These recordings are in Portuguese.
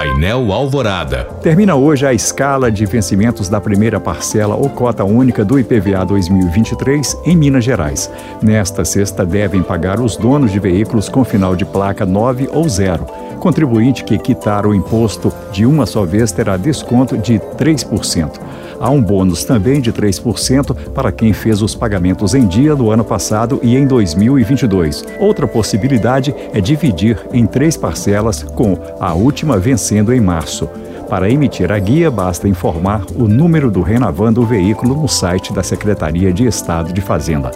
Painel Alvorada. Termina hoje a escala de vencimentos da primeira parcela ou cota única do IPVA 2023 em Minas Gerais. Nesta sexta, devem pagar os donos de veículos com final de placa 9 ou 0. Contribuinte que quitar o imposto de uma só vez terá desconto de 3%. Há um bônus também de 3% para quem fez os pagamentos em dia do ano passado e em 2022. Outra possibilidade é dividir em três parcelas, com a última vencendo em março. Para emitir a guia, basta informar o número do Renavan do veículo no site da Secretaria de Estado de Fazenda.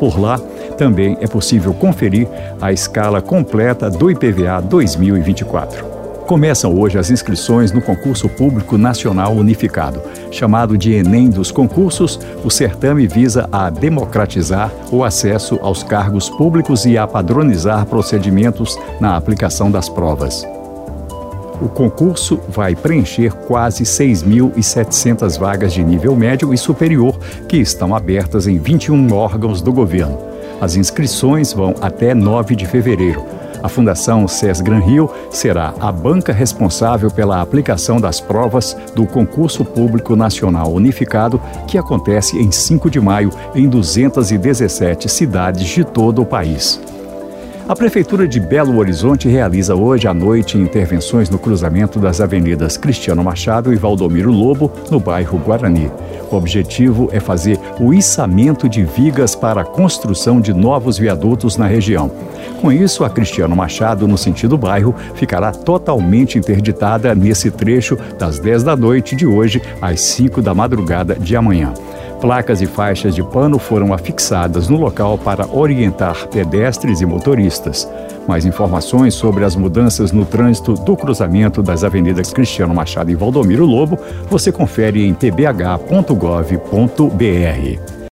Por lá, também é possível conferir a escala completa do IPVA 2024. Começam hoje as inscrições no concurso público nacional unificado. Chamado de Enem dos concursos, o certame visa a democratizar o acesso aos cargos públicos e a padronizar procedimentos na aplicação das provas. O concurso vai preencher quase 6.700 vagas de nível médio e superior que estão abertas em 21 órgãos do governo. As inscrições vão até 9 de fevereiro. A Fundação SES Gran Rio será a banca responsável pela aplicação das provas do Concurso Público Nacional Unificado, que acontece em 5 de maio em 217 cidades de todo o país. A Prefeitura de Belo Horizonte realiza hoje à noite intervenções no cruzamento das avenidas Cristiano Machado e Valdomiro Lobo, no bairro Guarani. O objetivo é fazer o içamento de vigas para a construção de novos viadutos na região. Com isso, a Cristiano Machado, no sentido bairro, ficará totalmente interditada nesse trecho das 10 da noite de hoje às 5 da madrugada de amanhã. Placas e faixas de pano foram afixadas no local para orientar pedestres e motoristas. Mais informações sobre as mudanças no trânsito do cruzamento das avenidas Cristiano Machado e Valdomiro Lobo você confere em pbh.gov.br.